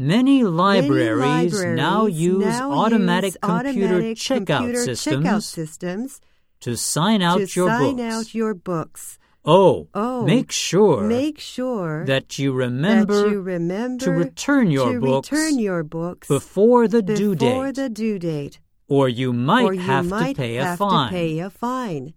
Many libraries, Many libraries now use now automatic use computer automatic checkout computer systems checkout systems to sign out to your sign books. out your books. oh, Oh, make sure Make sure that you remember that you remember to return your to books return your books before the before due date, the due date, or you might or you have might to pay a have to pay a fine.